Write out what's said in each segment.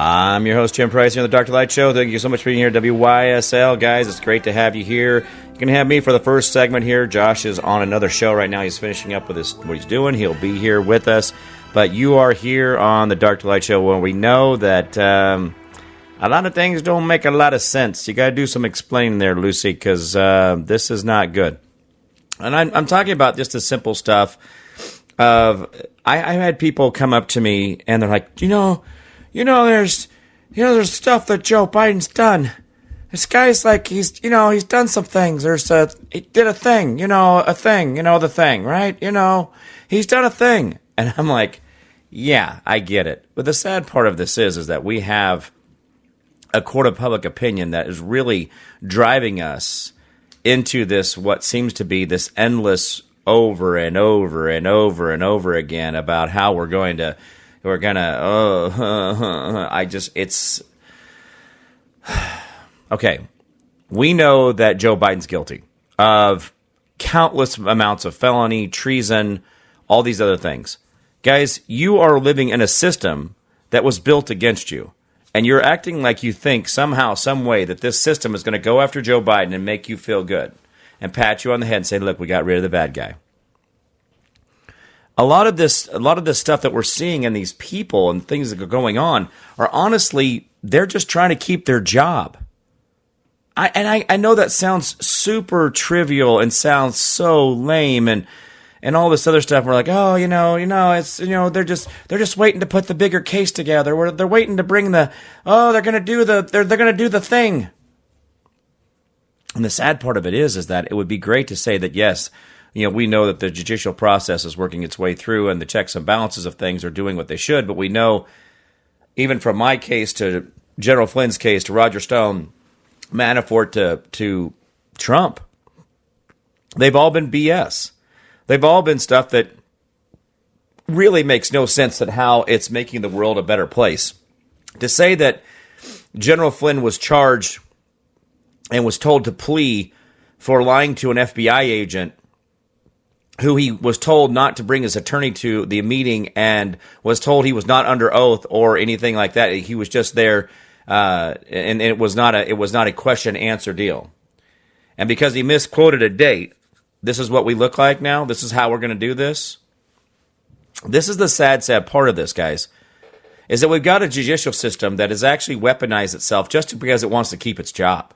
I'm your host, Jim Price, here on the to Light Show. Thank you so much for being here, WYSL. Guys, it's great to have you here. You can have me for the first segment here. Josh is on another show right now. He's finishing up with his, what he's doing. He'll be here with us. But you are here on the Dark Light Show where we know that um, a lot of things don't make a lot of sense. You got to do some explaining there, Lucy, because uh, this is not good. And I'm, I'm talking about just the simple stuff of I, I had people come up to me and they're like, you know, you know, there's, you know, there's stuff that Joe Biden's done. This guy's like, he's, you know, he's done some things. There's a, he did a thing, you know, a thing, you know, the thing, right? You know, he's done a thing. And I'm like, yeah, I get it. But the sad part of this is, is that we have a court of public opinion that is really driving us into this what seems to be this endless over and over and over and over again about how we're going to we're gonna oh I just it's okay we know that Joe Biden's guilty of countless amounts of felony treason all these other things guys you are living in a system that was built against you and you're acting like you think somehow, some way that this system is going to go after Joe Biden and make you feel good and pat you on the head and say, "Look, we got rid of the bad guy." A lot of this, a lot of this stuff that we're seeing in these people and things that are going on are honestly they're just trying to keep their job. I, and I, I know that sounds super trivial and sounds so lame and and all this other stuff. We're like, oh, you know, you know, it's you know, they're just they're just waiting to put the bigger case together. We're, they're waiting to bring the oh, they're gonna do the they're they're gonna do the thing. And the sad part of it is, is that it would be great to say that yes, you know, we know that the judicial process is working its way through and the checks and balances of things are doing what they should. But we know, even from my case to General Flynn's case to Roger Stone, Manafort to to Trump, they've all been BS. They've all been stuff that really makes no sense at how it's making the world a better place. To say that General Flynn was charged and was told to plea for lying to an FBI agent who he was told not to bring his attorney to the meeting and was told he was not under oath or anything like that. He was just there, uh, and, and it was not a it was not a question answer deal. And because he misquoted a date, this is what we look like now. This is how we're going to do this. This is the sad, sad part of this, guys, is that we've got a judicial system that has actually weaponized itself just because it wants to keep its job.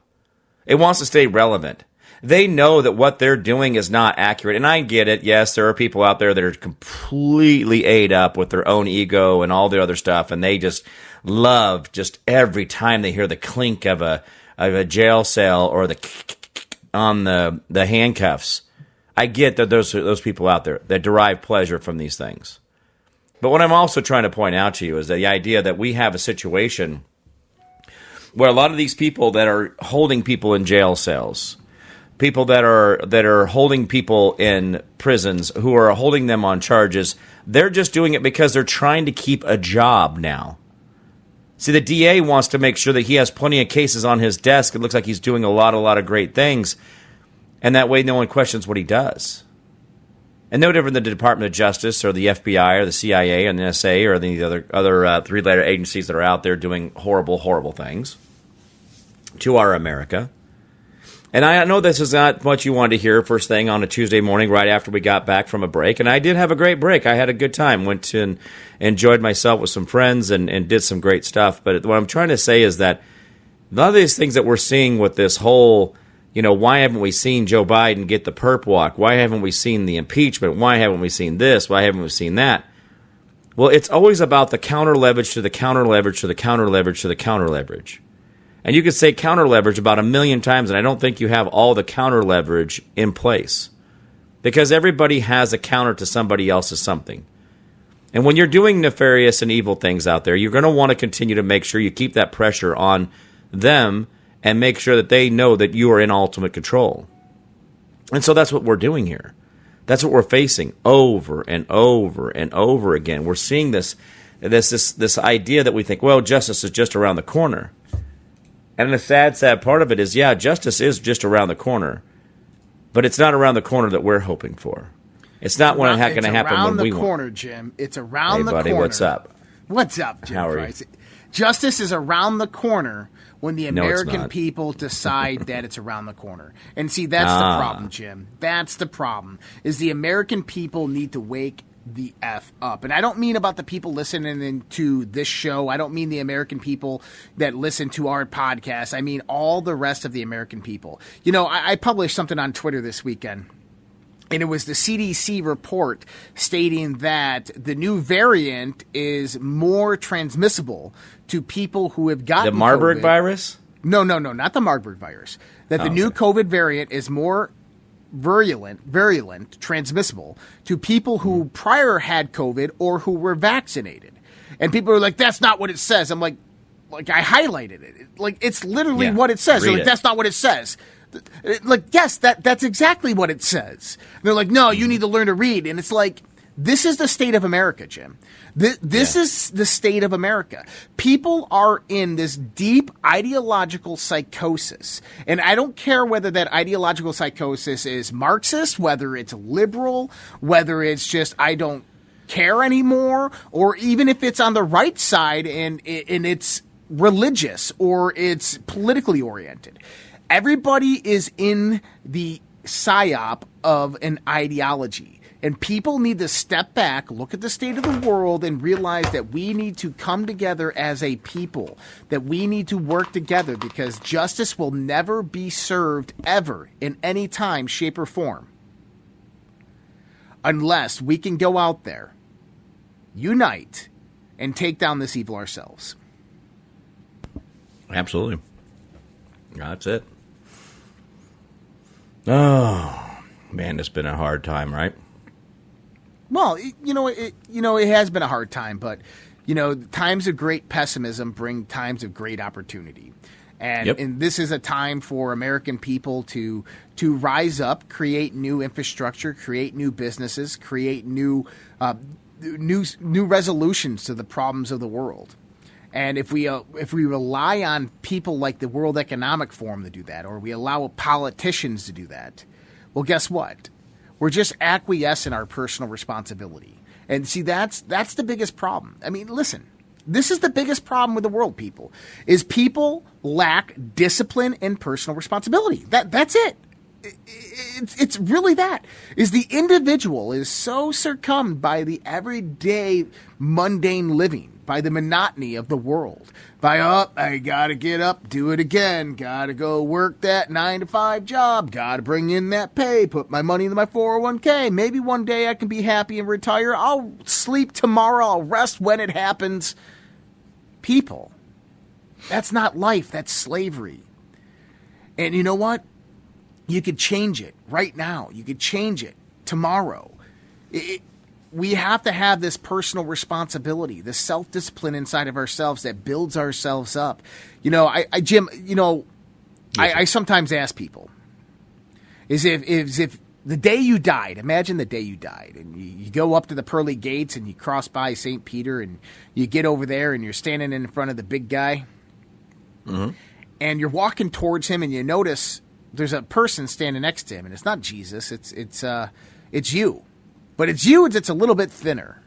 It wants to stay relevant. They know that what they're doing is not accurate. And I get it. Yes, there are people out there that are completely ate up with their own ego and all the other stuff. And they just love just every time they hear the clink of a, of a jail cell or the on the, the handcuffs I get that there's those people out there that derive pleasure from these things. But what I'm also trying to point out to you is that the idea that we have a situation where a lot of these people that are holding people in jail cells, people that are that are holding people in prisons who are holding them on charges, they're just doing it because they're trying to keep a job now. See, the DA wants to make sure that he has plenty of cases on his desk. It looks like he's doing a lot, a lot of great things and that way no one questions what he does. And no different than the Department of Justice or the FBI or the CIA or the NSA or the other other uh, three letter agencies that are out there doing horrible, horrible things to our America. And I know this is not what you wanted to hear first thing on a Tuesday morning, right after we got back from a break. And I did have a great break. I had a good time. Went and enjoyed myself with some friends and, and did some great stuff. But what I'm trying to say is that a lot of these things that we're seeing with this whole you know, why haven't we seen Joe Biden get the perp walk? Why haven't we seen the impeachment? Why haven't we seen this? Why haven't we seen that? Well, it's always about the counter leverage to the counter leverage to the counter leverage to the counter leverage. And you could say counter leverage about a million times, and I don't think you have all the counter leverage in place. Because everybody has a counter to somebody else's something. And when you're doing nefarious and evil things out there, you're going to want to continue to make sure you keep that pressure on them and make sure that they know that you are in ultimate control. And so that's what we're doing here. That's what we're facing over and over and over again. We're seeing this this this this idea that we think, well, justice is just around the corner. And the sad, sad part of it is, yeah, justice is just around the corner, but it's not around the corner that we're hoping for. It's not when it's going to happen around when the we corner, want. Jim. It's around Hey, the buddy, corner. what's up? What's up, Jim How are you? Justice is around the corner when the American not. people decide that it's around the corner. And see, that's Ah. the problem, Jim. That's the problem. Is the American people need to wake the f up. And I don't mean about the people listening to this show. I don't mean the American people that listen to our podcast. I mean all the rest of the American people. You know, I, I published something on Twitter this weekend and it was the CDC report stating that the new variant is more transmissible to people who have gotten The Marburg COVID. virus? No, no, no, not the Marburg virus. That the Oh, new okay. COVID variant is more virulent, virulent, transmissible to people who prior had COVID or who were vaccinated. And people are like, "That's not what it says." I'm like, like I highlighted it. Like it's literally Yeah, what it says. They're like, it. "That's not what it says." Like, yes, that that's exactly what it says. And they're like, "No, Mm-hmm. you need to learn to read." And it's like, this is the state of America, Jim. This, this Yeah. is the state of America. People are in this deep ideological psychosis. And I don't care whether that ideological psychosis is Marxist, whether it's liberal, whether it's just I don't care anymore, or even if it's on the right side and, and it's religious or it's politically oriented. Everybody is in the psyop of an ideology. And people need to step back, look at the state of the world, and realize that we need to come together as a people, that we need to work together because justice will never be served ever in any time, shape, or form unless we can go out there, unite, and take down this evil ourselves. Absolutely. That's it. Oh, man, it's been a hard time, right? Well, it, you know, it you know it has been a hard time, but you know, times of great pessimism bring times of great opportunity. And, Yep. and this is a time for American people to to rise up, create new infrastructure, create new businesses, create new uh, new new resolutions to the problems of the world. And if we uh, if we rely on people like the World Economic Forum to do that, or we allow politicians to do that, well, guess what? We're just acquiesce in our personal responsibility. And see, that's that's the biggest problem. I mean, listen, this is the biggest problem with the world, people, is people lack discipline and personal responsibility. That that's it. It's, it's really that is the individual is so succumbed by the everyday mundane living by the monotony of the world by up i gotta get up do it again gotta go work that nine to five job gotta bring in that pay put my money into my 401k maybe one day i can be happy and retire i'll sleep tomorrow i'll rest when it happens. People that's not life that's slavery. And you know what you could change it right now. You could change it tomorrow. It, we have to have this personal responsibility, this self discipline inside of ourselves that builds ourselves up. You know, I, I Jim, you know, I, I sometimes ask people, is if is if the day you died, imagine the day you died, and you, you go up to the pearly gates and you cross by St. Peter and you get over there and you're standing in front of the big guy mm-hmm. and you're walking towards him and you notice there's a person standing next to him and it's not Jesus it's it's uh it's you. But it's you It's a little bit thinner.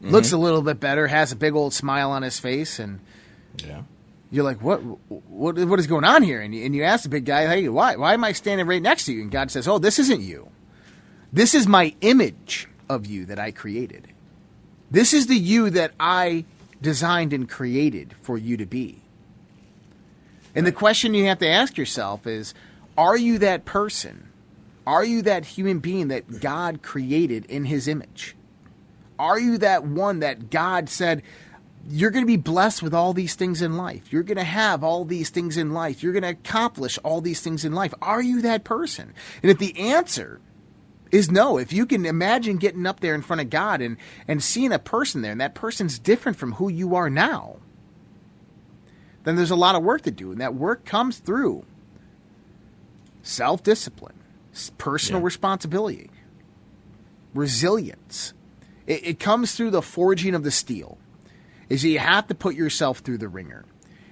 Looks a little bit better has a big old smile on his face and Yeah. you're like what what what is going on here? And you, and you ask the big guy hey why why am I standing right next to you? And God says oh this isn't you. This is my image of you that I created. This is the you that I designed and created for you to be. And the question you have to ask yourself is Are you that person? Are you that human being that God created in his image? Are you that one that God said, You're going to be blessed with all these things in life? You're going to have all these things in life. You're going to accomplish all these things in life. Are you that person? And if the answer is no. If you can imagine getting up there in front of God and, and seeing a person there, and that person's different from who you are now, then there's a lot of work to do. And that work comes through self discipline, personal Yeah. responsibility, resilience. It, it comes through the forging of the steel. Is you have to put yourself through the ringer.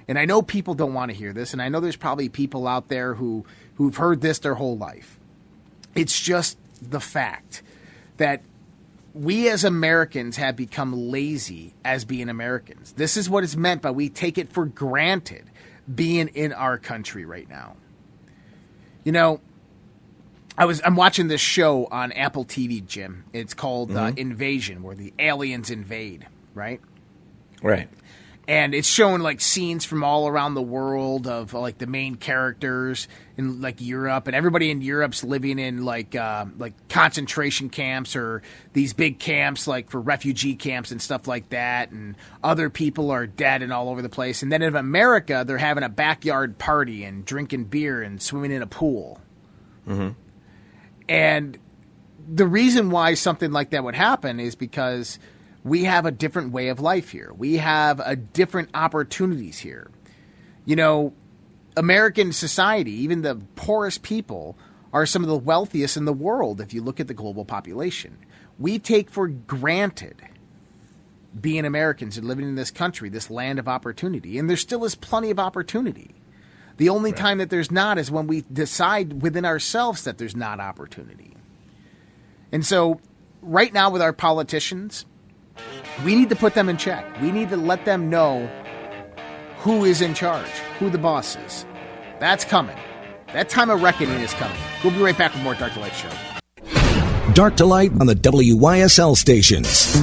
And I know people don't want to hear this, and I know there's probably people out there who who've heard this their whole life. It's just the fact that we as Americans have become lazy as being Americans. This is what it's meant by we take it for granted being in our country right now. You know, I was I'm watching this show on Apple TV, Jim. It's called uh, Invasion, where the aliens invade, right? Right. And it's showing like scenes from all around the world of like the main characters in like Europe, and everybody in Europe's living in like uh, like concentration camps or these big camps like for refugee camps and stuff like that, and other people are dead and all over the place. And then in America, they're having a backyard party and drinking beer and swimming in a pool. And the reason why something like that would happen is because we have a different way of life here. We have a different opportunities here. You know, American society, even the poorest people, are some of the wealthiest in the world if you look at the global population. We take for granted being Americans and living in this country, this land of opportunity. And there still is plenty of opportunity. The only time that there's not is when we decide within ourselves that there's not opportunity. And so, right now, with our politicians, we need to put them in check. We need to let them know who is in charge, who the boss is. That's coming. That time of reckoning is coming. We'll be right back with more Dark to Light Show. Dark to Light on the WYSL stations.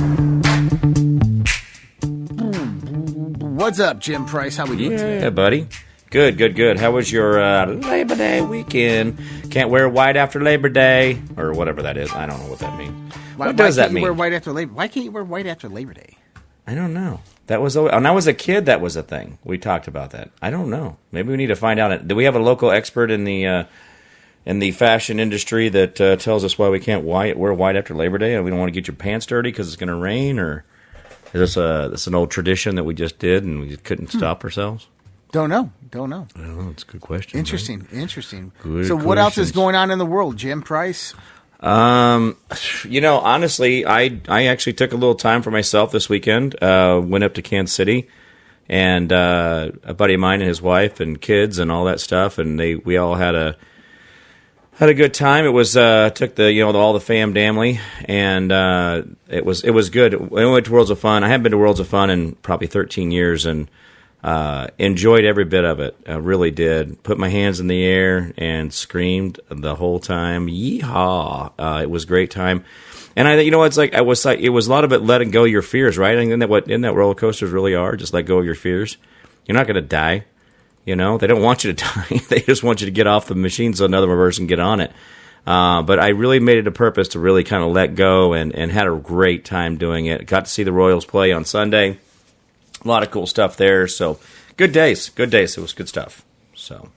What's up, Jim Price? How we doing today? Yeah, buddy. Good, good, good. How was your uh, Labor Day weekend? Can't wear white after Labor Day or whatever that is. I don't know what that means. Why, what does why that mean? Wear white after Labor. Why can't you wear white after Labor Day? I don't know. That was always, when I was a kid. That was a thing. We talked about that. I don't know. Maybe we need to find out. Do we have a local expert in the uh, in the fashion industry that uh, tells us why we can't white wear white after Labor Day and we don't want to get your pants dirty because it's going to rain? Or is this a this an old tradition that we just did and we just couldn't Hmm. stop ourselves? Don't know. Don't know. I don't. It's a good question. Interesting. Interesting. Good so, what else is going on in the world, Jim Price? Um, you know, honestly, I I actually took a little time for myself this weekend. Uh, went up to Kansas City, and uh, a buddy of mine and his wife and kids and all that stuff, and they we all had a had a good time. It was uh, took the you know all the fam family, and uh, it was it was good. We went to Worlds of Fun. I haven't been to Worlds of Fun in probably 13 years, and uh, enjoyed every bit of it. I really did. Put my hands in the air and screamed the whole time. Yeehaw! Uh, it was great time. And I, you know, it's like I was like it was a lot of it letting go your fears, right? And that what isn't that roller coasters really are? Just let go of your fears. You're not going to die. You know, they don't want you to die. they just want you to get off the machine so another person get on it. Uh, but I really made it a purpose to really kind of let go and, and had a great time doing it. Got to see the Royals play on Sunday. A lot of cool stuff there. So good days. Good days. It was good stuff. So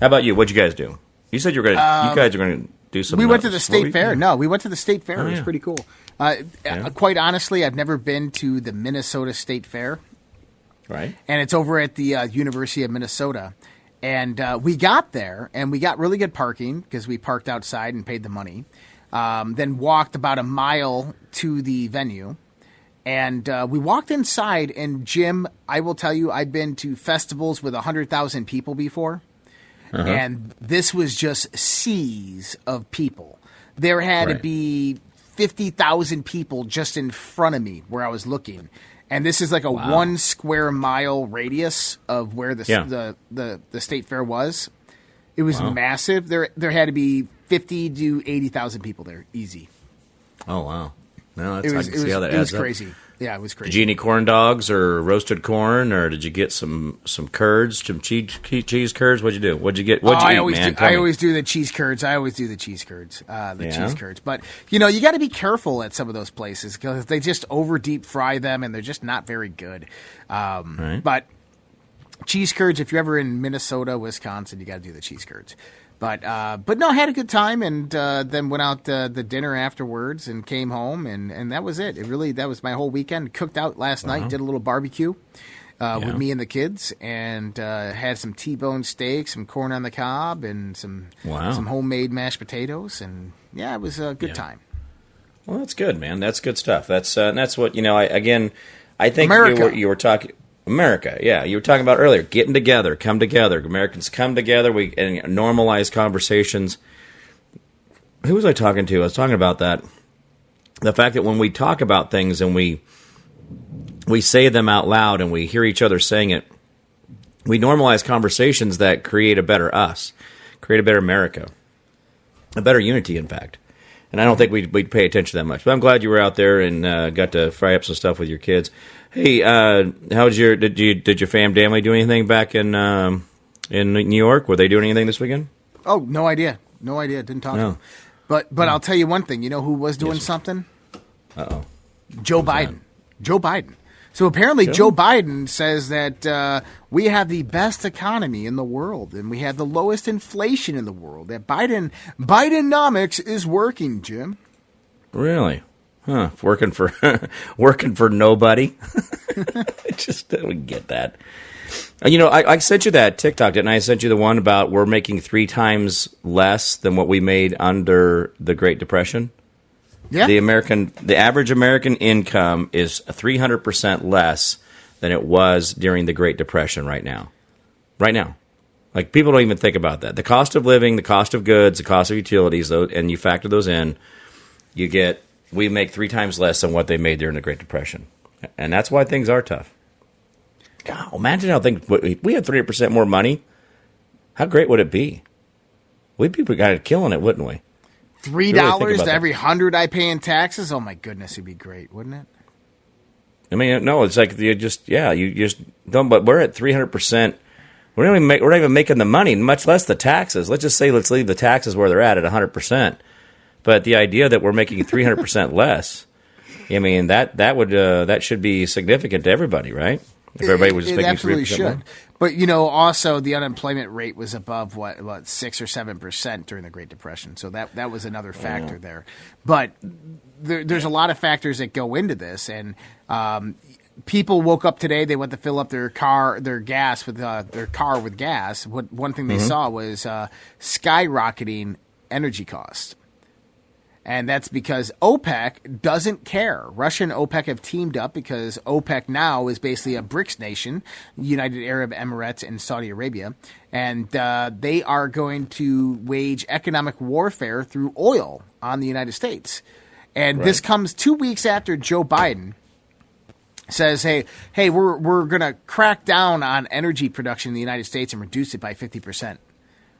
how about you? What'd you guys do? You said you were going to, you guys are going to do something. Um, We went to the state you fair. No, we went to the state fair. Oh, it was yeah. pretty cool. Uh, uh, Quite honestly, I've never been to the Minnesota State Fair, Right. and it's over at the uh, University of Minnesota. And uh, we got there, and we got really good parking because we parked outside and paid the money. Um, then walked about a mile to the venue, and uh, we walked inside. And Jim, I will tell you, I've been to festivals with hundred thousand people before and this was just seas of people. There had to be 50,000 people just in front of me where I was looking. And this is like a one square mile radius of where the, Yeah. the, the, the state fair was. It was massive. There, there had to be 50 to 80,000 people there, easy. Oh wow. No, that's, It was, I it can see was, how that it was adds up. crazy. Yeah, it was crazy. Did you eat any corn dogs or roasted corn, or did you get some some curds, some cheese cheese curds? What'd you do? What'd you get? What'd oh, you I eat, always man? do. Tell I me. always do the cheese curds. I always do the cheese curds. Uh, the Yeah? cheese curds. But you know, you got to be careful at some of those places because they just over deep fry them and they're just not very good. Um, Right. But cheese curds. If you're ever in Minnesota, Wisconsin, you got to do the cheese curds. But uh, but no, I had a good time, and uh, then went out uh, the dinner afterwards, and came home, and, and that was it. It really that was my whole weekend. Cooked out last night, did a little barbecue uh, Yeah. with me and the kids, and uh, had some T-bone steak, some corn on the cob, and some Wow. some homemade mashed potatoes, and yeah, it was a good Yeah. time. Well, that's good, man. That's good stuff. That's uh, that's what you know. I, again, I think America. you were, you were talking America. Yeah, you were talking about earlier. Getting together, come together. Americans come together. We and normalize conversations. Who was I talking to? I was talking about that. The fact that when we talk about things and we we say them out loud and we hear each other saying it, we normalize conversations that create a better us, create a better America, a better unity. In fact. And I don't think we'd, we'd pay attention that much. But I'm glad you were out there and uh, got to fry up some stuff with your kids. Hey, uh, how's your did you did your fam family do anything back in um, in New York? Were they doing anything this weekend? Oh, no idea, no idea. Didn't talk. No. But but I'll tell you one thing. You know who was doing Yes, something? Uh oh. Joe Biden. Joe Biden. So apparently, Joe Biden says that uh, we have the best economy in the world and we have the lowest inflation in the world. That Biden Bidenomics is working, Jim. Really? Huh? Working for working for nobody? I just don't get that. Uh, You know, I, I sent you that TikTok, didn't I? I sent you the one about we're making three times less than what we made under the Great Depression. Yeah. the American, the average American income is 300% less than it was during the Great Depression right now. Right now. Like, people don't even think about that. The cost of living, the cost of goods, the cost of utilities, and you factor those in, you get, we make three times less than what they made during the Great Depression. And that's why things are tough. God, imagine how things, if we had 300% more money, how great would it be? We'd be kind of killing it, wouldn't we? Three dollars about to that. every hundred I pay in taxes. Oh my goodness, it'd be great, wouldn't it? I mean, no, it's like you just yeah, you just don't. But we're at three hundred percent. We're not even make, we're not even making the money, much less the taxes. Let's just say let's leave the taxes where they're at at hundred percent. But the idea that we're making three hundred percent less, I mean that that would uh, that should be significant to everybody, right? If everybody was just it making three absolutely should. more. But you know, also the unemployment rate was above what, what six or seven percent during the Great Depression, so that that was another factor there. But there, there's a lot of factors that go into this, and um, people woke up today. They went to fill up their car, their gas with uh, their car with gas. What one thing they saw was uh, skyrocketing energy costs. And that's because OPEC doesn't care. Russia and OPEC have teamed up because OPEC now is basically a BRICS nation, United Arab Emirates and Saudi Arabia. And uh, they are going to wage economic warfare through oil on the United States. And this comes two weeks after Joe Biden says, "Hey, hey, we're we're going to crack down on energy production in the United States and reduce it by fifty percent."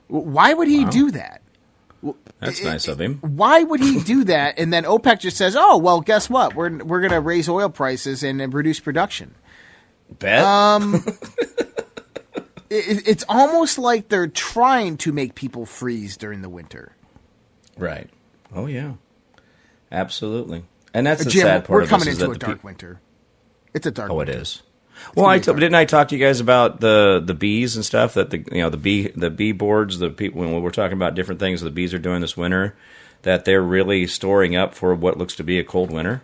Why would he do that? That's It- nice of him. Why would he do that? And then OPEC just says, "Oh, well, guess what? We're we're going to raise oil prices and, and reduce production." Bet. Um, It, it's almost like they're trying to make people freeze during the winter. right. Oh yeah. Absolutely. And that's the Jim, sad part we're of coming into a dark peop- winter. It's a dark. Oh, it winter. is. Well, I t- didn't I talk to you guys about the the bees and stuff that the you know the bee the bee boards the people when we're talking about different things the bees are doing this winter that they're really storing up for what looks to be a cold winter.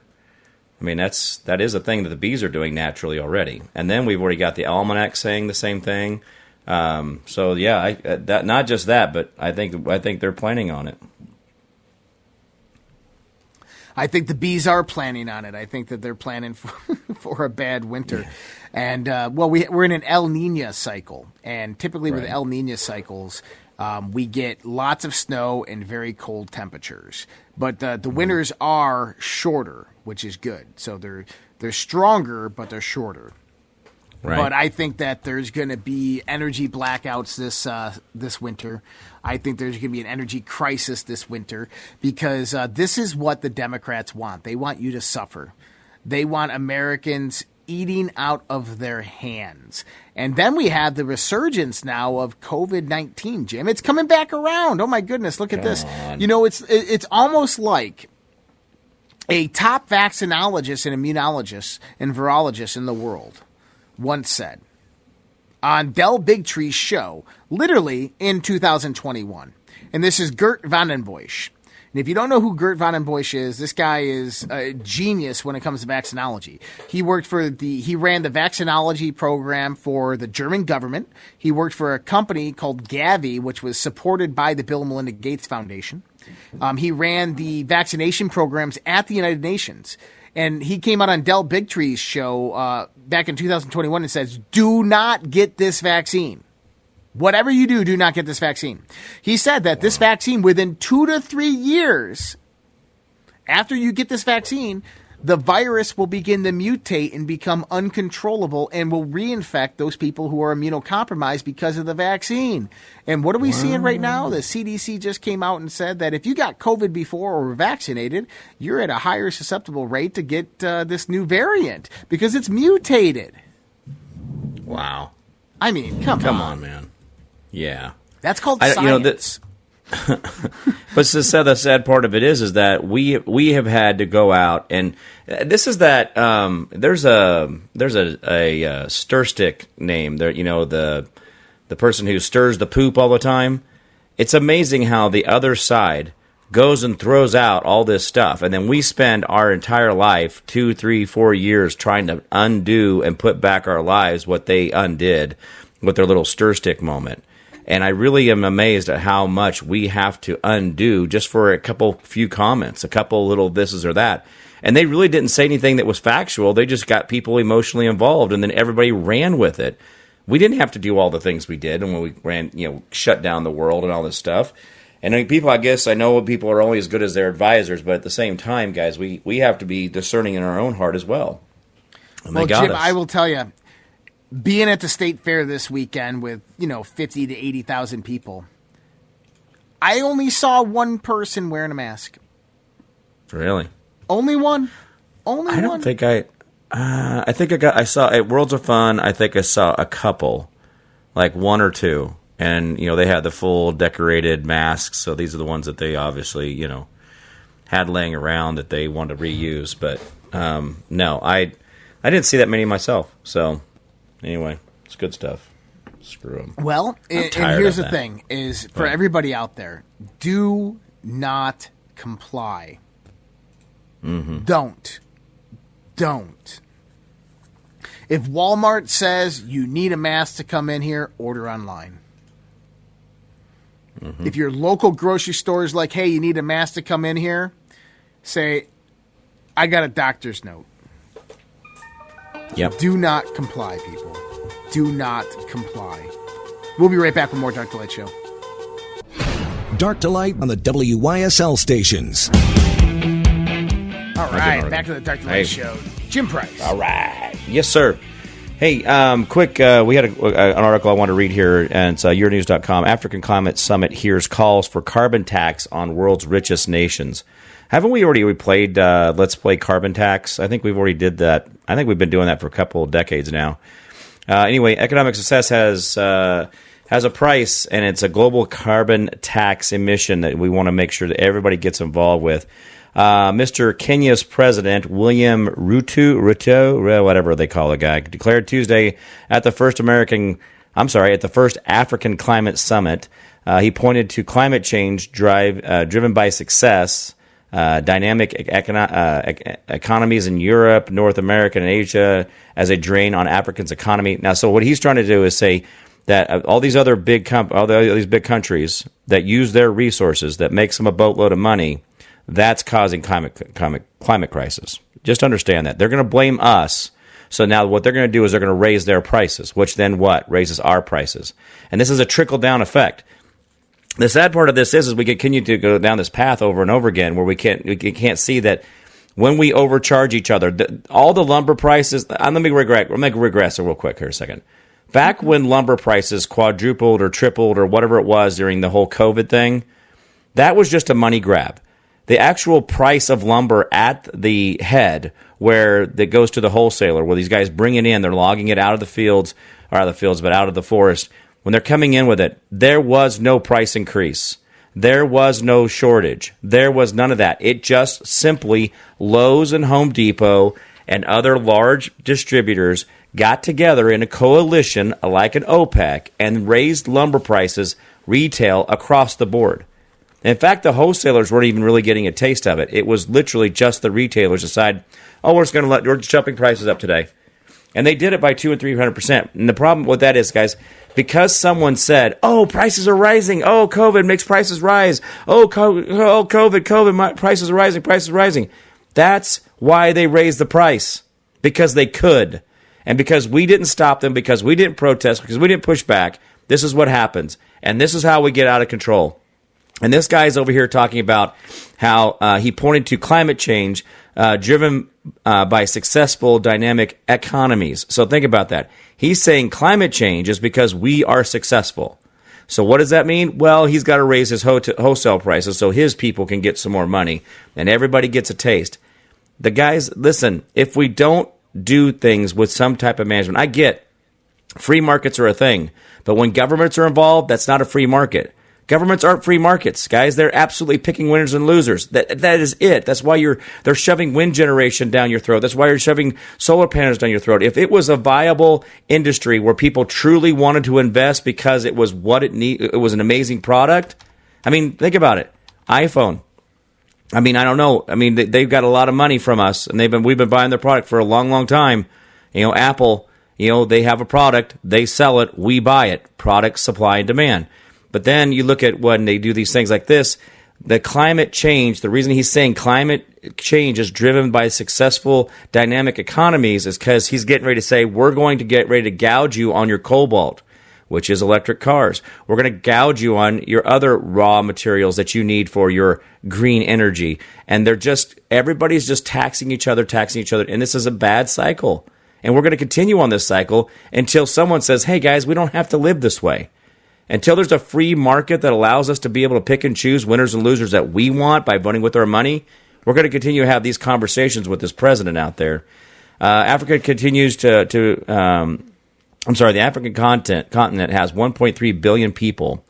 I mean that's that is a thing that the bees are doing naturally already, and then we've already got the almanac saying the same thing. Um, so yeah, I, uh, that not just that, but I think I think they're planning on it. I think the bees are planning on it. I think that they're planning for, for a bad winter. And, uh, well, we, we're in an El Nino cycle. And typically with El Nino cycles, um, we get lots of snow and very cold temperatures. But uh, the winters are shorter, which is good. So they're, they're stronger, but they're shorter. Right. But I think that there's going to be energy blackouts this uh, this winter. I think there's going to be an energy crisis this winter because uh, this is what the Democrats want. They want you to suffer. They want Americans eating out of their hands. And then we have the resurgence now of COVID nineteen. Jim, it's coming back around. Oh my goodness! Look at this. You know, it's it's almost like a top vaccinologist and immunologist and virologist in the world once said on Del Bigtree's show, literally in 2021. and this is Geert Vanden Bossche. And if you don't know who Geert Vanden Bossche is, this guy is a genius when it comes to vaccinology. He worked for the he ran the vaccinology program for the German government. He worked for a company called Gavi, which was supported by the Bill and Melinda Gates Foundation. Um, he ran the vaccination programs at the United Nations. And he came out on Del Bigtree's show uh, back in 2021 and says, "Do not get this vaccine." Whatever you do, do not get this vaccine. He said that this vaccine, within two to three years after you get this vaccine, the virus will begin to mutate and become uncontrollable and will reinfect those people who are immunocompromised because of the vaccine. And what are we seeing right now? The CDC just came out and said that if you got COVID before or were vaccinated, you're at a higher susceptible rate to get uh, this new variant because it's mutated. Wow. I mean, come, Come on, man. Yeah. That's called I- science. you know, that- But the sad, the sad part of it is, is that we we have had to go out and uh, this is that um, there's a there's a a, uh stir stick name there. You know the the person who stirs the poop all the time. It's amazing how the other side goes and throws out all this stuff, and then we spend our entire life two, three, four years trying to undo and put back our lives what they undid with their little stir stick moment. And I really am amazed at how much we have to undo just for a couple few comments, a couple little thises or that. And they really didn't say anything that was factual. They just got people emotionally involved and then everybody ran with it. We didn't have to do all the things we did and when we ran, you know, shut down the world and all this stuff. And I mean, people, I guess, I know people are only as good as their advisors, but at the same time, guys, we, we have to be discerning in our own heart as well. And well, Jim, us. I will tell you, being at the state fair this weekend with you know fifty to eighty thousand people, I only saw one person wearing a mask. Really? Only one. Only I one. don't think I. Uh, I think I got. I saw at Worlds of Fun. I think I saw a couple, like one or two, and you know they had the full decorated masks. So these are the ones that they obviously you know had laying around that they wanted to reuse. But um, no, I I didn't see that many myself. So anyway, it's good stuff. Screw them. Well, and, and here's the that. thing: is for Right. everybody out there, do not comply. Mm-hmm. Don't, don't. If Walmart says you need a mask to come in here, order online. Mm-hmm. If your local grocery store is like, "Hey, you need a mask to come in here," say, "I got a doctor's note." Yep. Do not comply, people. Do not comply. We'll be right back with more Dark to Light Show. Dark to Light on the WYSL stations. All right, back to the Dark to Light Hey. Show. Jim Price. All right. Yes, sir. Hey, um, quick, uh, we had a, a- an article I want to read here, and it's uh, yournews.com. African Climate Summit hears calls for carbon tax on world's richest nations. Haven't we already we played uh, Let's Play Carbon Tax? I think we've already did that. I think we've been doing that for a couple of decades now. Uh, anyway, economic success has uh, has a price, and it's a global carbon tax emission that we want to make sure that everybody gets involved with. Uh, Mr. Kenya's president, William Ruto, Ruto, whatever they call the guy, declared Tuesday at the first American, I'm sorry, at the first African Climate Summit. Uh, he pointed to climate change drive uh, driven by success uh, dynamic econo- uh, ec- economies in Europe, North America, and Asia as a drain on Africa's economy. Now, so what he's trying to do is say that uh, all these other big com- all, the, all these big countries that use their resources that makes them a boatload of money, that's causing climate climate climate crisis. Just understand that they're going to blame us. So now what they're going to do is they're going to raise their prices, which then what raises our prices, and this is a trickle down effect the sad part of this is, is we continue to go down this path over and over again, where we can't we can't see that when we overcharge each other, the, all the lumber prices. Uh, let me regret. Let me regress real quick here a second. Back when lumber prices quadrupled or tripled or whatever it was during the whole COVID thing, that was just a money grab. The actual price of lumber at the head, where that goes to the wholesaler, where these guys bring it in, they're logging it out of the fields, or out of the fields, but out of the forest. When they're coming in with it, there was no price increase. There was no shortage. There was none of that. It just simply Lowe's and Home Depot and other large distributors got together in a coalition like an OPEC and raised lumber prices retail across the board. In fact, the wholesalers weren't even really getting a taste of it. It was literally just the retailers decide, oh, we're just going to let we're jumping prices up today, and they did it by two and three hundred percent. And the problem with that is, guys, because someone said, oh, prices are rising, oh, COVID makes prices rise, oh, co- oh COVID, COVID, prices are rising, prices are rising. That's why they raised the price because they could, and because we didn't stop them, because we didn't protest, because we didn't push back. This is what happens, and this is how we get out of control. And this guy is over here talking about how uh, he pointed to climate change uh, driven uh, by successful dynamic economies. So think about that. He's saying climate change is because we are successful. So what does that mean? Well, he's got to raise his wholesale prices so his people can get some more money and everybody gets a taste. The guys, listen, if we don't do things with some type of management, I get free markets are a thing, but when governments are involved, that's not a free market. Governments aren't free markets, guys. They're absolutely picking winners and losers. That that is it. That's why you're they're shoving wind generation down your throat. That's why you're shoving solar panels down your throat. If it was a viable industry where people truly wanted to invest because it was what it need, it was an amazing product. I mean, think about it. iPhone. I mean, I don't know. I mean, they, have got a lot of money from us, and they've been we've been buying their product for a long, long time. You know, Apple. You know, they have a product, they sell it, we buy it. Product supply and demand. But then you look at when they do these things like this, the climate change, the reason he's saying climate change is driven by successful dynamic economies is because he's getting ready to say, we're going to get ready to gouge you on your cobalt, which is electric cars. We're going to gouge you on your other raw materials that you need for your green energy. And they're just, everybody's just taxing each other, taxing each other. And this is a bad cycle. And we're going to continue on this cycle until someone says, hey guys, we don't have to live this way until there's a free market that allows us to be able to pick and choose winners and losers that we want by voting with our money, we're going to continue to have these conversations with this president out there. Uh, Africa continues to, to um, I'm sorry, the African continent, continent has 1.3 billion people.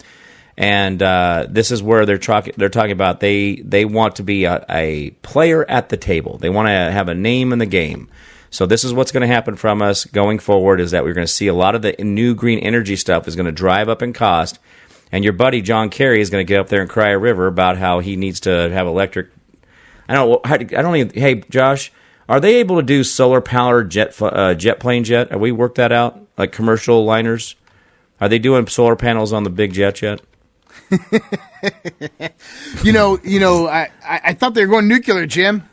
And uh, this is where they're talking. They're talking about they they want to be a, a player at the table. They want to have a name in the game. So this is what's going to happen from us going forward is that we're going to see a lot of the new green energy stuff is going to drive up in cost. And your buddy John Kerry is going to get up there and cry a river about how he needs to have electric. I don't. I don't even. Hey, Josh, are they able to do solar powered jet uh, jet planes yet? Have we worked that out? Like commercial liners? Are they doing solar panels on the big jets yet? you know, you know, I, I thought they were going nuclear, Jim.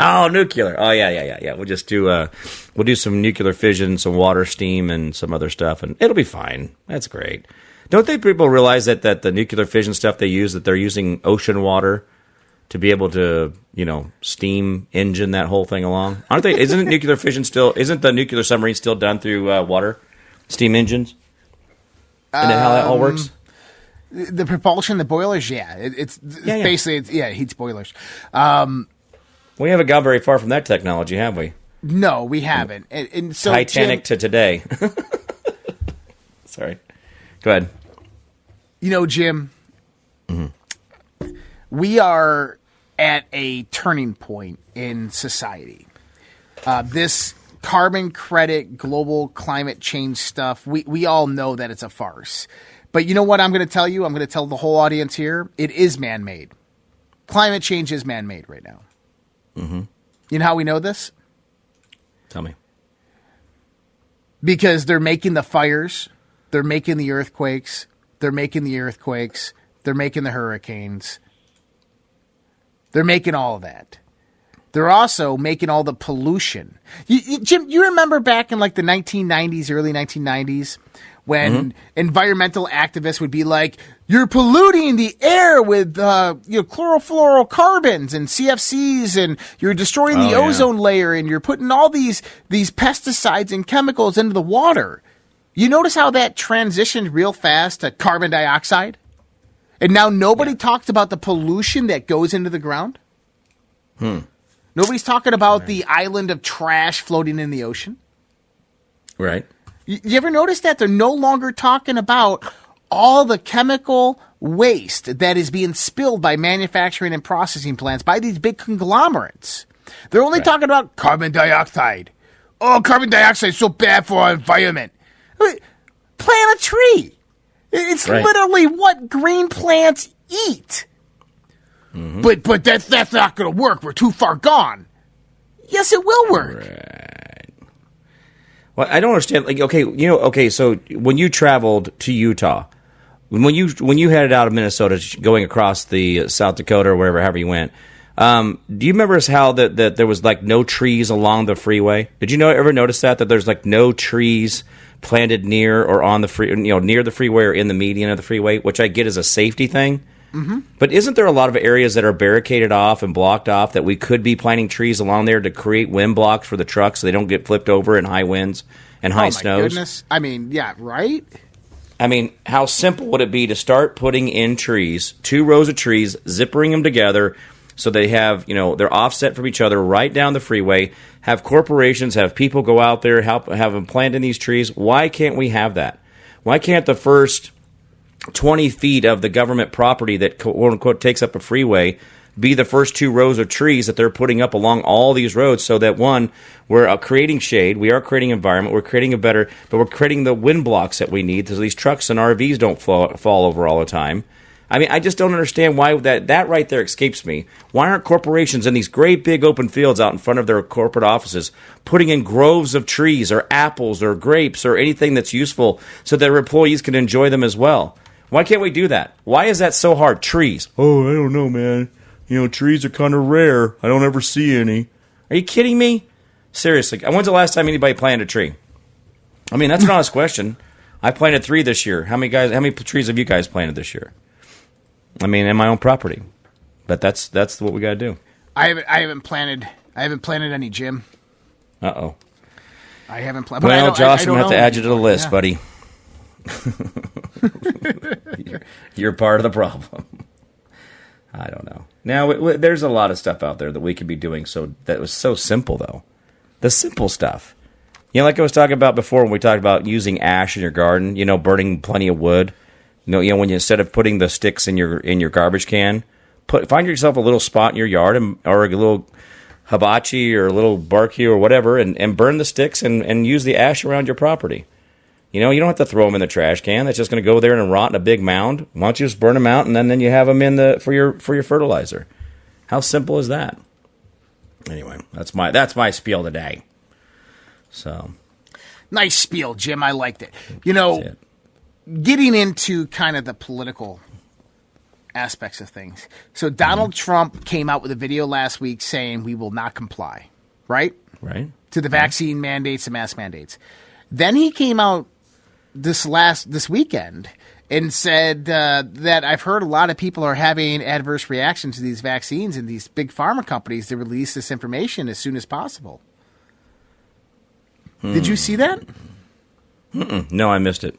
Oh, nuclear. Oh yeah, yeah, yeah, yeah. We'll just do uh, we'll do some nuclear fission, some water steam, and some other stuff, and it'll be fine. That's great. Don't think people realize that that the nuclear fission stuff they use that they're using ocean water to be able to you know steam engine that whole thing along? Aren't they? Isn't nuclear fission still? Isn't the nuclear submarine still done through uh, water steam engines? And then how that all works? Um, the propulsion, the boilers, yeah, it, it's, yeah, yeah. basically it's, yeah, it heats boilers. Um, we haven't got very far from that technology, have we? No, we haven't. And, and so Titanic Jim, to today. Sorry. Go ahead. You know, Jim, mm-hmm. we are at a turning point in society. Uh, this carbon credit, global climate change stuff, we, we all know that it's a farce. But you know what I'm going to tell you? I'm going to tell the whole audience here it is man made. Climate change is man made right now. Mm-hmm. You know how we know this? Tell me. Because they're making the fires, they're making the earthquakes, they're making the earthquakes, they're making the hurricanes, they're making all of that. They're also making all the pollution. You, you, Jim, you remember back in like the 1990s, early 1990s, when mm-hmm. environmental activists would be like, "You're polluting the air with uh, you know chlorofluorocarbons and CFCs, and you're destroying the oh, ozone yeah. layer, and you're putting all these these pesticides and chemicals into the water." You notice how that transitioned real fast to carbon dioxide, and now nobody yeah. talks about the pollution that goes into the ground. Hmm. Nobody's talking about the island of trash floating in the ocean. Right. You, ever notice that they're no longer talking about all the chemical waste that is being spilled by manufacturing and processing plants by these big conglomerates? They're only right. talking about carbon dioxide. Oh, carbon dioxide is so bad for our environment. Plant a tree. It's Right. literally what green plants eat. Mm-hmm. But but that's that's not going to work. We're too far gone. Yes, it will work. Well, I don't understand. Like, okay, you know, okay, so when you traveled to Utah, when you when you headed out of Minnesota, going across the South Dakota or wherever, however you went, um, do you remember how that that there was like no trees along the freeway? Did you know ever notice that that there's like no trees planted near or on the free, you know, near the freeway or in the median of the freeway, which I get is a safety thing. Mm-hmm. But isn't there a lot of areas that are barricaded off and blocked off that we could be planting trees along there to create wind blocks for the trucks so they don't get flipped over in high winds and high oh my snows? goodness! I mean, yeah, right. I mean, how simple would it be to start putting in trees, two rows of trees, zippering them together so they have, you know, they're offset from each other right down the freeway, have corporations, have people go out there, help have them plant in these trees. Why can't we have that? Why can't the first 20 feet of the government property that quote unquote takes up a freeway be the first two rows of trees that they're putting up along all these roads so that one we're uh, creating shade we are creating environment we're creating a better but we're creating the wind blocks that we need so these trucks and rvs don't fall, fall over all the time. I mean i just don't understand why that that right there escapes me. Why aren't corporations in these great big open fields out in front of their corporate offices putting in groves of trees or apples or grapes or anything that's useful so their employees can enjoy them as well why can't we do that? Why is that so hard? Trees. Oh, I don't know, man. You know, trees are kind of rare. I don't ever see any. Are you kidding me? Seriously, when's the last time anybody planted a tree? I mean, that's an honest question. I planted three this year. How many guys? How many trees have you guys planted this year? I mean, in my own property. But that's that's what we got to do. I haven't I haven't planted I haven't planted any Jim. Uh oh. I haven't planted. Well, don't- I- Josh, I I'm gonna have to add you to the list, Yeah. buddy. You're, you're part of the problem. I don't know. Now, there's a lot of stuff out there that we could be doing. So that was so simple, though. The simple stuff. You know, like I was talking about before when we talked about using ash in your garden. You know, burning plenty of wood. You know, you know when you instead of putting the sticks in your in your garbage can, put find yourself a little spot in your yard and, or a little hibachi or a little barbecue or whatever, and, and burn the sticks and, and use the ash around your property. You know, you don't have to throw them in the trash can. That's just going to go there and rot in a big mound. Why don't you just burn them out and then, then you have them in the for your for your fertilizer? How simple is that? Anyway, that's my that's my spiel today. So Nice spiel, Jim. I liked it. You know, it. getting into kind of the political aspects of things. So Donald mm-hmm. Trump came out with a video last week saying we will not comply, right? right? To the vaccine mandates and mask mandates. Then he came out this last this weekend and said uh, that I've heard a lot of people are having adverse reactions to these vaccines and these big pharma companies to release this information as soon as possible. Did you see that? No, I missed it.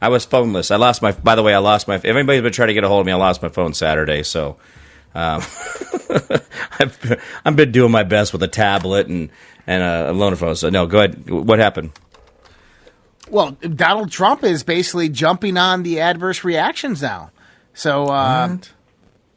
I was phoneless. I lost my. By the way, I lost my. If anybody's been trying to get a hold of me, I lost my phone Saturday. So, um, I've I've been doing my best with a tablet and and a loaner phone. So no, go ahead. What happened? Well, Donald Trump is basically jumping on the adverse reactions now. So, uh,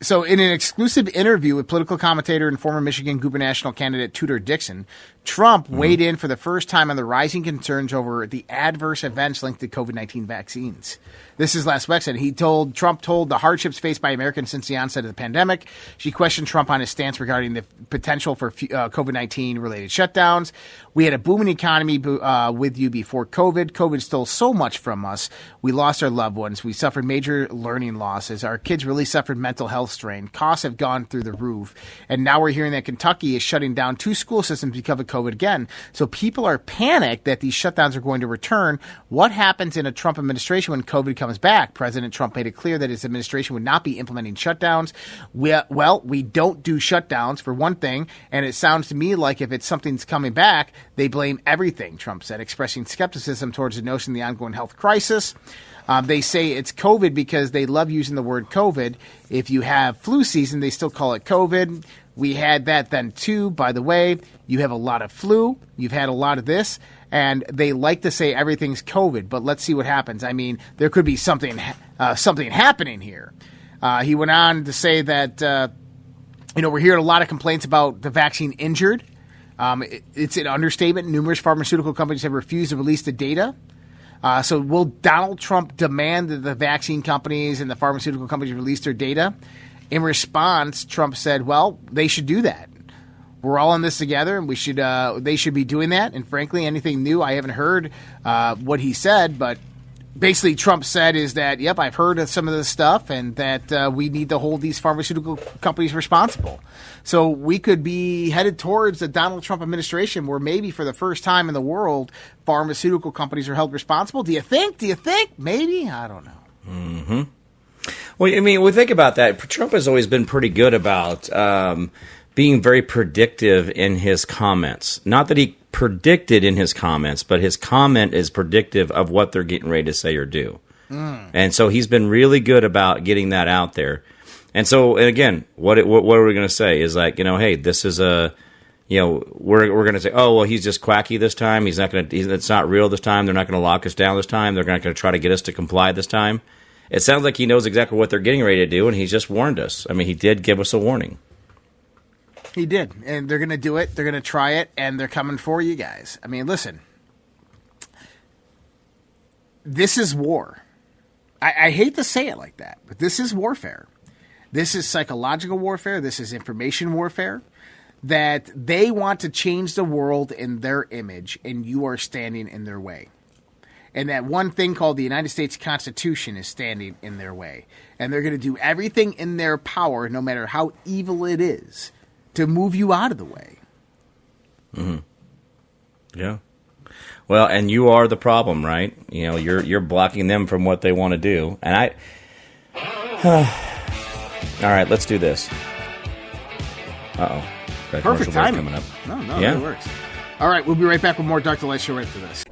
so in an exclusive interview with political commentator and former Michigan gubernatorial candidate Tudor Dixon, Trump weighed in for the first time on the rising concerns over the adverse events linked to COVID nineteen vaccines. This is last Wednesday. He told Trump told the hardships faced by Americans since the onset of the pandemic. She questioned Trump on his stance regarding the potential for uh, COVID nineteen related shutdowns. We had a booming economy uh, with you before COVID. COVID stole so much from us. We lost our loved ones. We suffered major learning losses. Our kids really suffered mental health strain. Costs have gone through the roof. And now we're hearing that Kentucky is shutting down two school systems because of COVID again. So people are panicked that these shutdowns are going to return. What happens in a Trump administration when COVID comes back? President Trump made it clear that his administration would not be implementing shutdowns. We, well, we don't do shutdowns for one thing. And it sounds to me like if it's something's coming back, they blame everything, Trump said, expressing skepticism towards the notion of the ongoing health crisis. Um, they say it's COVID because they love using the word COVID. If you have flu season, they still call it COVID. We had that then too. By the way, you have a lot of flu. You've had a lot of this, and they like to say everything's COVID. But let's see what happens. I mean, there could be something uh, something happening here. Uh, he went on to say that uh, you know we're hearing a lot of complaints about the vaccine injured. Um, it, it's an understatement. Numerous pharmaceutical companies have refused to release the data. Uh, so, will Donald Trump demand that the vaccine companies and the pharmaceutical companies release their data? In response, Trump said, "Well, they should do that. We're all in this together, and we should. Uh, they should be doing that." And frankly, anything new, I haven't heard uh, what he said, but basically Trump said is that, yep, I've heard of some of this stuff and that uh, we need to hold these pharmaceutical companies responsible. So we could be headed towards the Donald Trump administration where maybe for the first time in the world, pharmaceutical companies are held responsible. Do you think? Do you think? Maybe? I don't know. Well, I mean, we think about that. Trump has always been pretty good about um, being very predictive in his comments. Not that he predicted in his comments, but his comment is predictive of what they're getting ready to say or do. Hmm. And so he's been really good about getting that out there. And so, and again, what it- what, what are we going to say? Is like, you know, hey, this is a, you know, we're we're going to say, oh, well, he's just quacky this time. He's not going to. It's not real this time. They're not going to lock us down this time. They're not going to try to get us to comply this time. It sounds like he knows exactly what they're getting ready to do, and he's just warned us. I mean, he did give us a warning. He did. And they're going to do it. They're going to try it. And they're coming for you guys. I mean, listen. This is war. I, I hate to say it like that, but this is warfare. This is psychological warfare. This is information warfare. That they want to change the world in their image, and you are standing in their way. And that one thing called the United States Constitution is standing in their way. And they're going to do everything in their power, no matter how evil it is, to move you out of the way. Hmm. Yeah. Well, and you are the problem, right? You know, you're you're blocking them from what they want to do. And I All right, let's do this. Uh-oh. That Perfect timing. coming up. No, no, Yeah. that works. All right, we'll be right back with more Dark to Light Show right after this.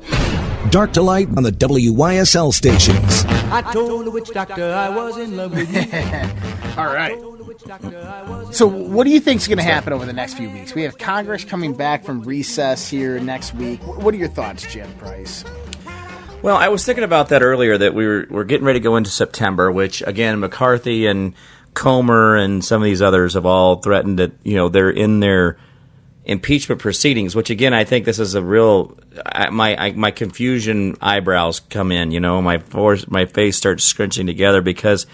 Dark to Light on the WYSL stations. I told the witch doctor I was in love with you. All right. So, what do you think is going to happen over the next few weeks? We have Congress coming back from recess here next week. What are your thoughts, Jim Price? Well, I was thinking about that earlier that we were we're getting ready to go into September, which again McCarthy and Comer and some of these others have all threatened that you know they're in their impeachment proceedings. Which again, I think this is a real I, my I, my confusion eyebrows come in. You know, my force, my face starts scrunching together because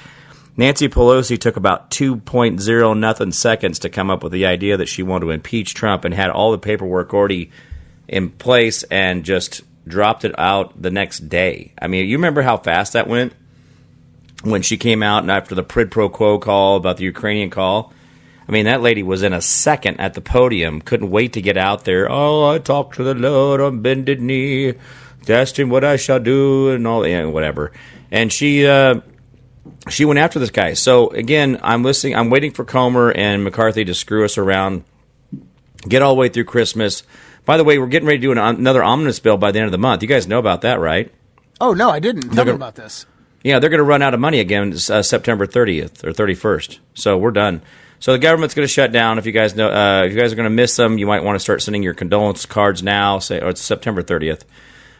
Nancy Pelosi took about 2.0 nothing seconds to come up with the idea that she wanted to impeach Trump and had all the paperwork already in place and just dropped it out the next day. I mean, you remember how fast that went when she came out and after the quid pro quo call about the Ukrainian call. I mean, that lady was in a second at the podium, couldn't wait to get out there. Oh, I talk to the Lord on bended knee, asked him what I shall do, and all, you whatever. And she, uh, she went after this guy. So again, I'm listening. I'm waiting for Comer and McCarthy to screw us around. Get all the way through Christmas. By the way, we're getting ready to do an, another omnibus bill by the end of the month. You guys know about that, right? Oh, no, I didn't. Tell me about this. Yeah, they're going to run out of money again uh, September 30th or 31st. So we're done. So the government's going to shut down. If you guys know, uh, if you guys are going to miss them, you might want to start sending your condolence cards now. Say, oh, it's September 30th.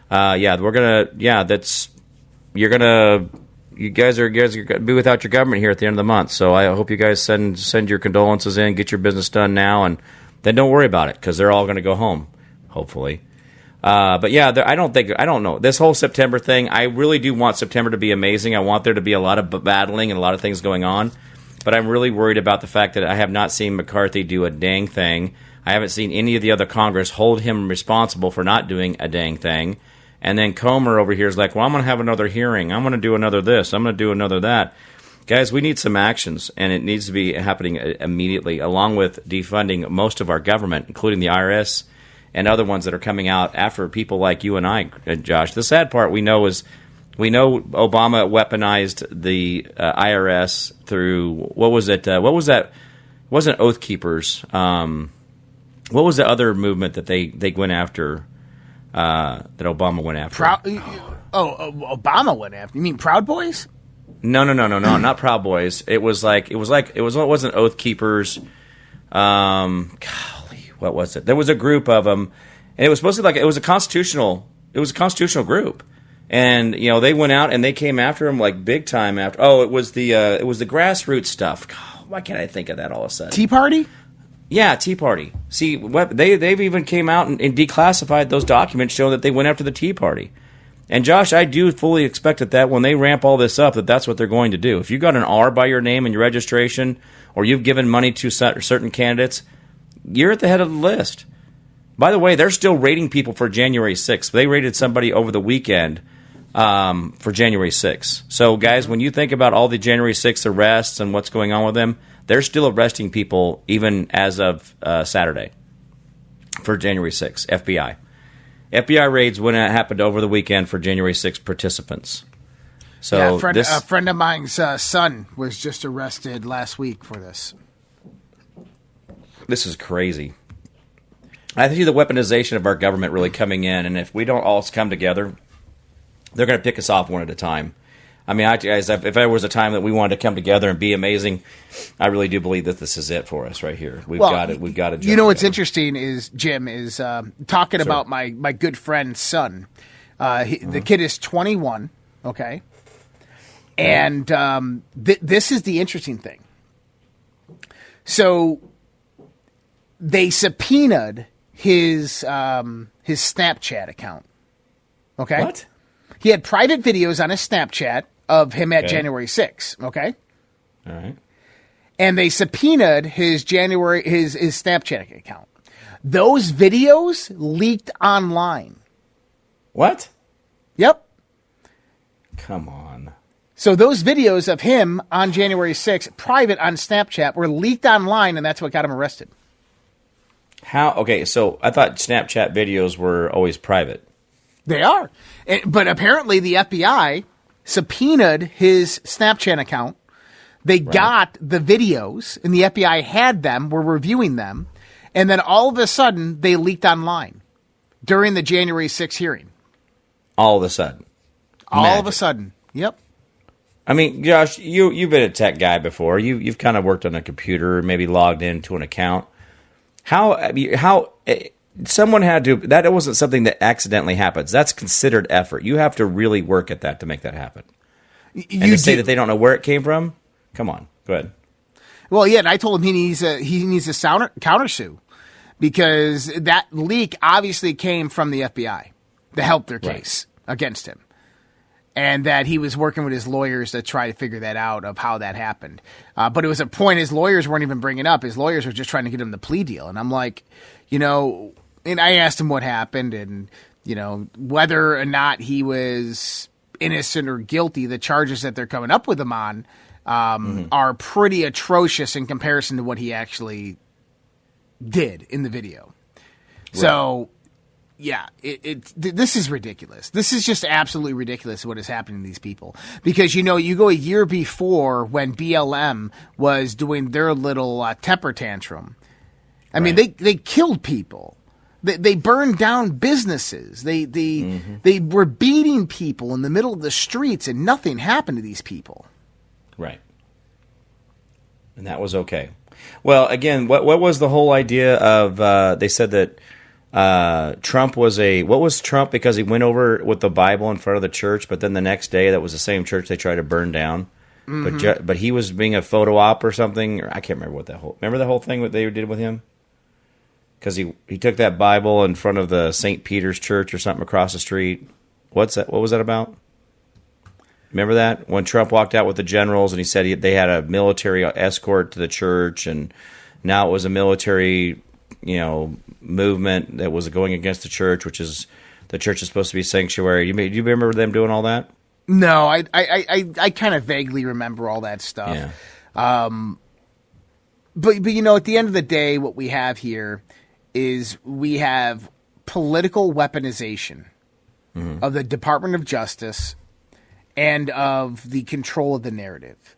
Uh, yeah, we're gonna. Yeah, that's you're gonna. You guys are you guys are gonna be without your government here at the end of the month. So I hope you guys send send your condolences in, get your business done now, and then don't worry about it because they're all going to go home, hopefully. Uh, but yeah, I don't think I don't know this whole September thing. I really do want September to be amazing. I want there to be a lot of battling and a lot of things going on. But I'm really worried about the fact that I have not seen McCarthy do a dang thing. I haven't seen any of the other Congress hold him responsible for not doing a dang thing. And then Comer over here is like, well, I'm going to have another hearing. I'm going to do another this. I'm going to do another that. Guys, we need some actions, and it needs to be happening uh, immediately, along with defunding most of our government, including the IRS and other ones that are coming out after people like you and I, uh, Josh. The sad part we know is we know Obama weaponized the uh, IRS through what was it? Uh, what was that? Wasn't Oath Keepers? Um, what was the other movement that they they went after? Uh, that Obama went after? Proud, oh, uh, Obama went after. You mean Proud Boys? No, no, no, no, no, not Proud Boys. It was like it was like it was it wasn't Oath Keepers. Um, golly, what was it? There was a group of them, and it was supposed to be like it was a constitutional. It was a constitutional group, and you know they went out and they came after him like big time. After oh, it was the uh, it was the grassroots stuff. God, why can't I think of that all of a sudden? Tea Party? Yeah, Tea Party. See, they they've even came out and, and declassified those documents showing that they went after the Tea Party. And Josh, I do fully expect that, that when they ramp all this up, that that's what they're going to do. If you got an R by your name in your registration, or you've given money to certain candidates, you're at the head of the list. By the way, they're still rating people for January 6th. They rated somebody over the weekend um, for January 6th. So, guys, when you think about all the January 6th arrests and what's going on with them, they're still arresting people even as of uh, Saturday for January 6th, FBI. FBI raids when it happened over the weekend for January 6th participants. So yeah, a friend, this, a friend of mine's uh, son was just arrested last week for this. this is crazy. I see the weaponization of our government really coming in, and if we don't all come together, they're going to pick us off one at a time. I mean, I, guys, if there was a time that we wanted to come together and be amazing, I really do believe that this is it for us right here. We've got it. We've got it. You know what's together. interesting is Jim is um talking about my my good friend's son. Uh, he, Mm-hmm. The kid is 21. Okay, and um, th- this is the interesting thing. So they subpoenaed his um, his Snapchat account. Okay, What? He had private videos on his Snapchat of him at Okay. January 6th. Okay. All right. and they subpoenaed his January his his Snapchat account. Those videos leaked online. What? Yep. Come on. So those videos of him on January 6th, private on Snapchat, were leaked online, and that's what got him arrested. How? Okay, so I thought Snapchat videos were always private. They are, but apparently the FBI subpoenaed his Snapchat account. They got the videos, and the FBI had them, were reviewing them, and then all of a sudden they leaked online during the January 6th hearing. All of a sudden. All of a sudden. Yep. I mean, Josh, you you've been a tech guy before. You you've kind of worked on a computer, maybe logged into an account. How how someone had to that wasn't something that accidentally happens. That's considered effort. You have to really work at that to make that happen. And you to say that they don't know where it came from, come on, go ahead. Well, yeah, and I told him he needs a he needs a counter countersue because that leak obviously came from the FBI to help their Right. case against him, and that he was working with his lawyers to try to figure that out of how that happened. Uh, but it was a point his lawyers weren't even bringing up. His lawyers were just trying to get him the plea deal, and I'm like, you know, and I asked him what happened and you know whether or not he was innocent or guilty. The charges that they're coming up with him on um, are pretty atrocious in comparison to what he actually did in the video. So, yeah, it, it th- this is ridiculous. This is just absolutely ridiculous what is happening to these people because you know you go a year before when BLM was doing their little uh, temper tantrum. I mean, they they killed people. They, they burned down businesses. They they they were beating people in the middle of the streets, and nothing happened to these people. Right. And that was okay. Well, again, what what was the whole idea of? Uh, they said that uh, Trump was a what was Trump because he went over with the Bible in front of the church, but then the next day that was the same church they tried to burn down. But ju- but he was being a photo op or something. Or I can't remember what that whole remember the whole thing what they did with him because he he took that Bible in front of the St. Peter's Church or something across the street. What's that? What was that about? Remember that when Trump walked out with the generals and he said he, they had a military escort to the church, and now it was a military, you know, movement that was going against the church, which is the church is supposed to be sanctuary. You do you remember them doing all that? No, I I I, I, I kind of vaguely remember all that stuff. Yeah, Um, but but you know, at the end of the day, what we have here is we have political weaponization of the Department of Justice and of the control of the narrative,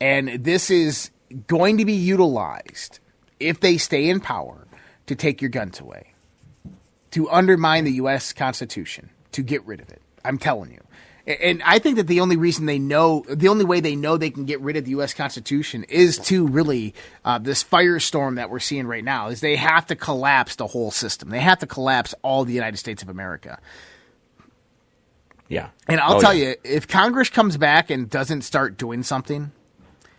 and this is going to be utilized if they stay in power to take your guns away, to undermine the U.S. Constitution, to get rid of it. I'm telling you. And I think that the only reason they know, the only way they know they can get rid of the U.S. Constitution is to really uh, this firestorm that we're seeing right now. Is they have to collapse the whole system. They have to collapse all the United States of America. yeah. And I'll Oh, tell yeah. you, if Congress comes back and doesn't start doing something,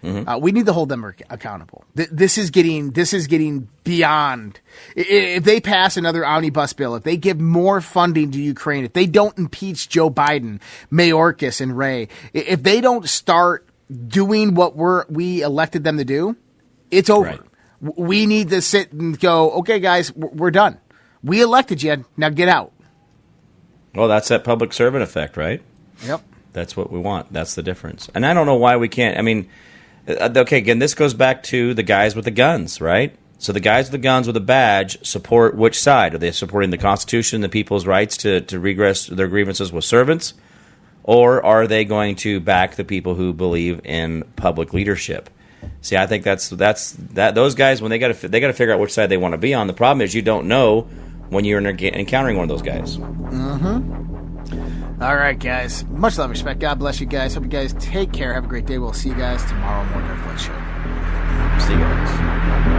Uh, we need to hold them ac- accountable. Th- this is getting this is getting beyond. If they pass another omnibus bill, if they give more funding to Ukraine, if they don't impeach Joe Biden, Mayorkas, and Wray, if they don't start doing what we're we elected them to do, it's over. Right. We need to sit and go. Okay, guys, we're done. We elected you. Now get out. Well, that's that public servant effect, right? Yep. That's what we want. That's the difference. And I don't know why we can't. I mean, Uh, okay, again, this goes back to the guys with the guns, right? So the guys with the guns with a badge support which side? Are they supporting the Constitution, the people's rights to, to regress their grievances with servants? Or are they going to back the people who believe in public leadership? See, I think that's that's that those guys when they got to they got to figure out which side they want to be on. The problem is you don't know when you're encountering one of those guys. Mm-hmm. All right, guys. Much love, respect. God bless you guys. Hope you guys take care. Have a great day. We'll see you guys tomorrow. More Light Show. See you guys.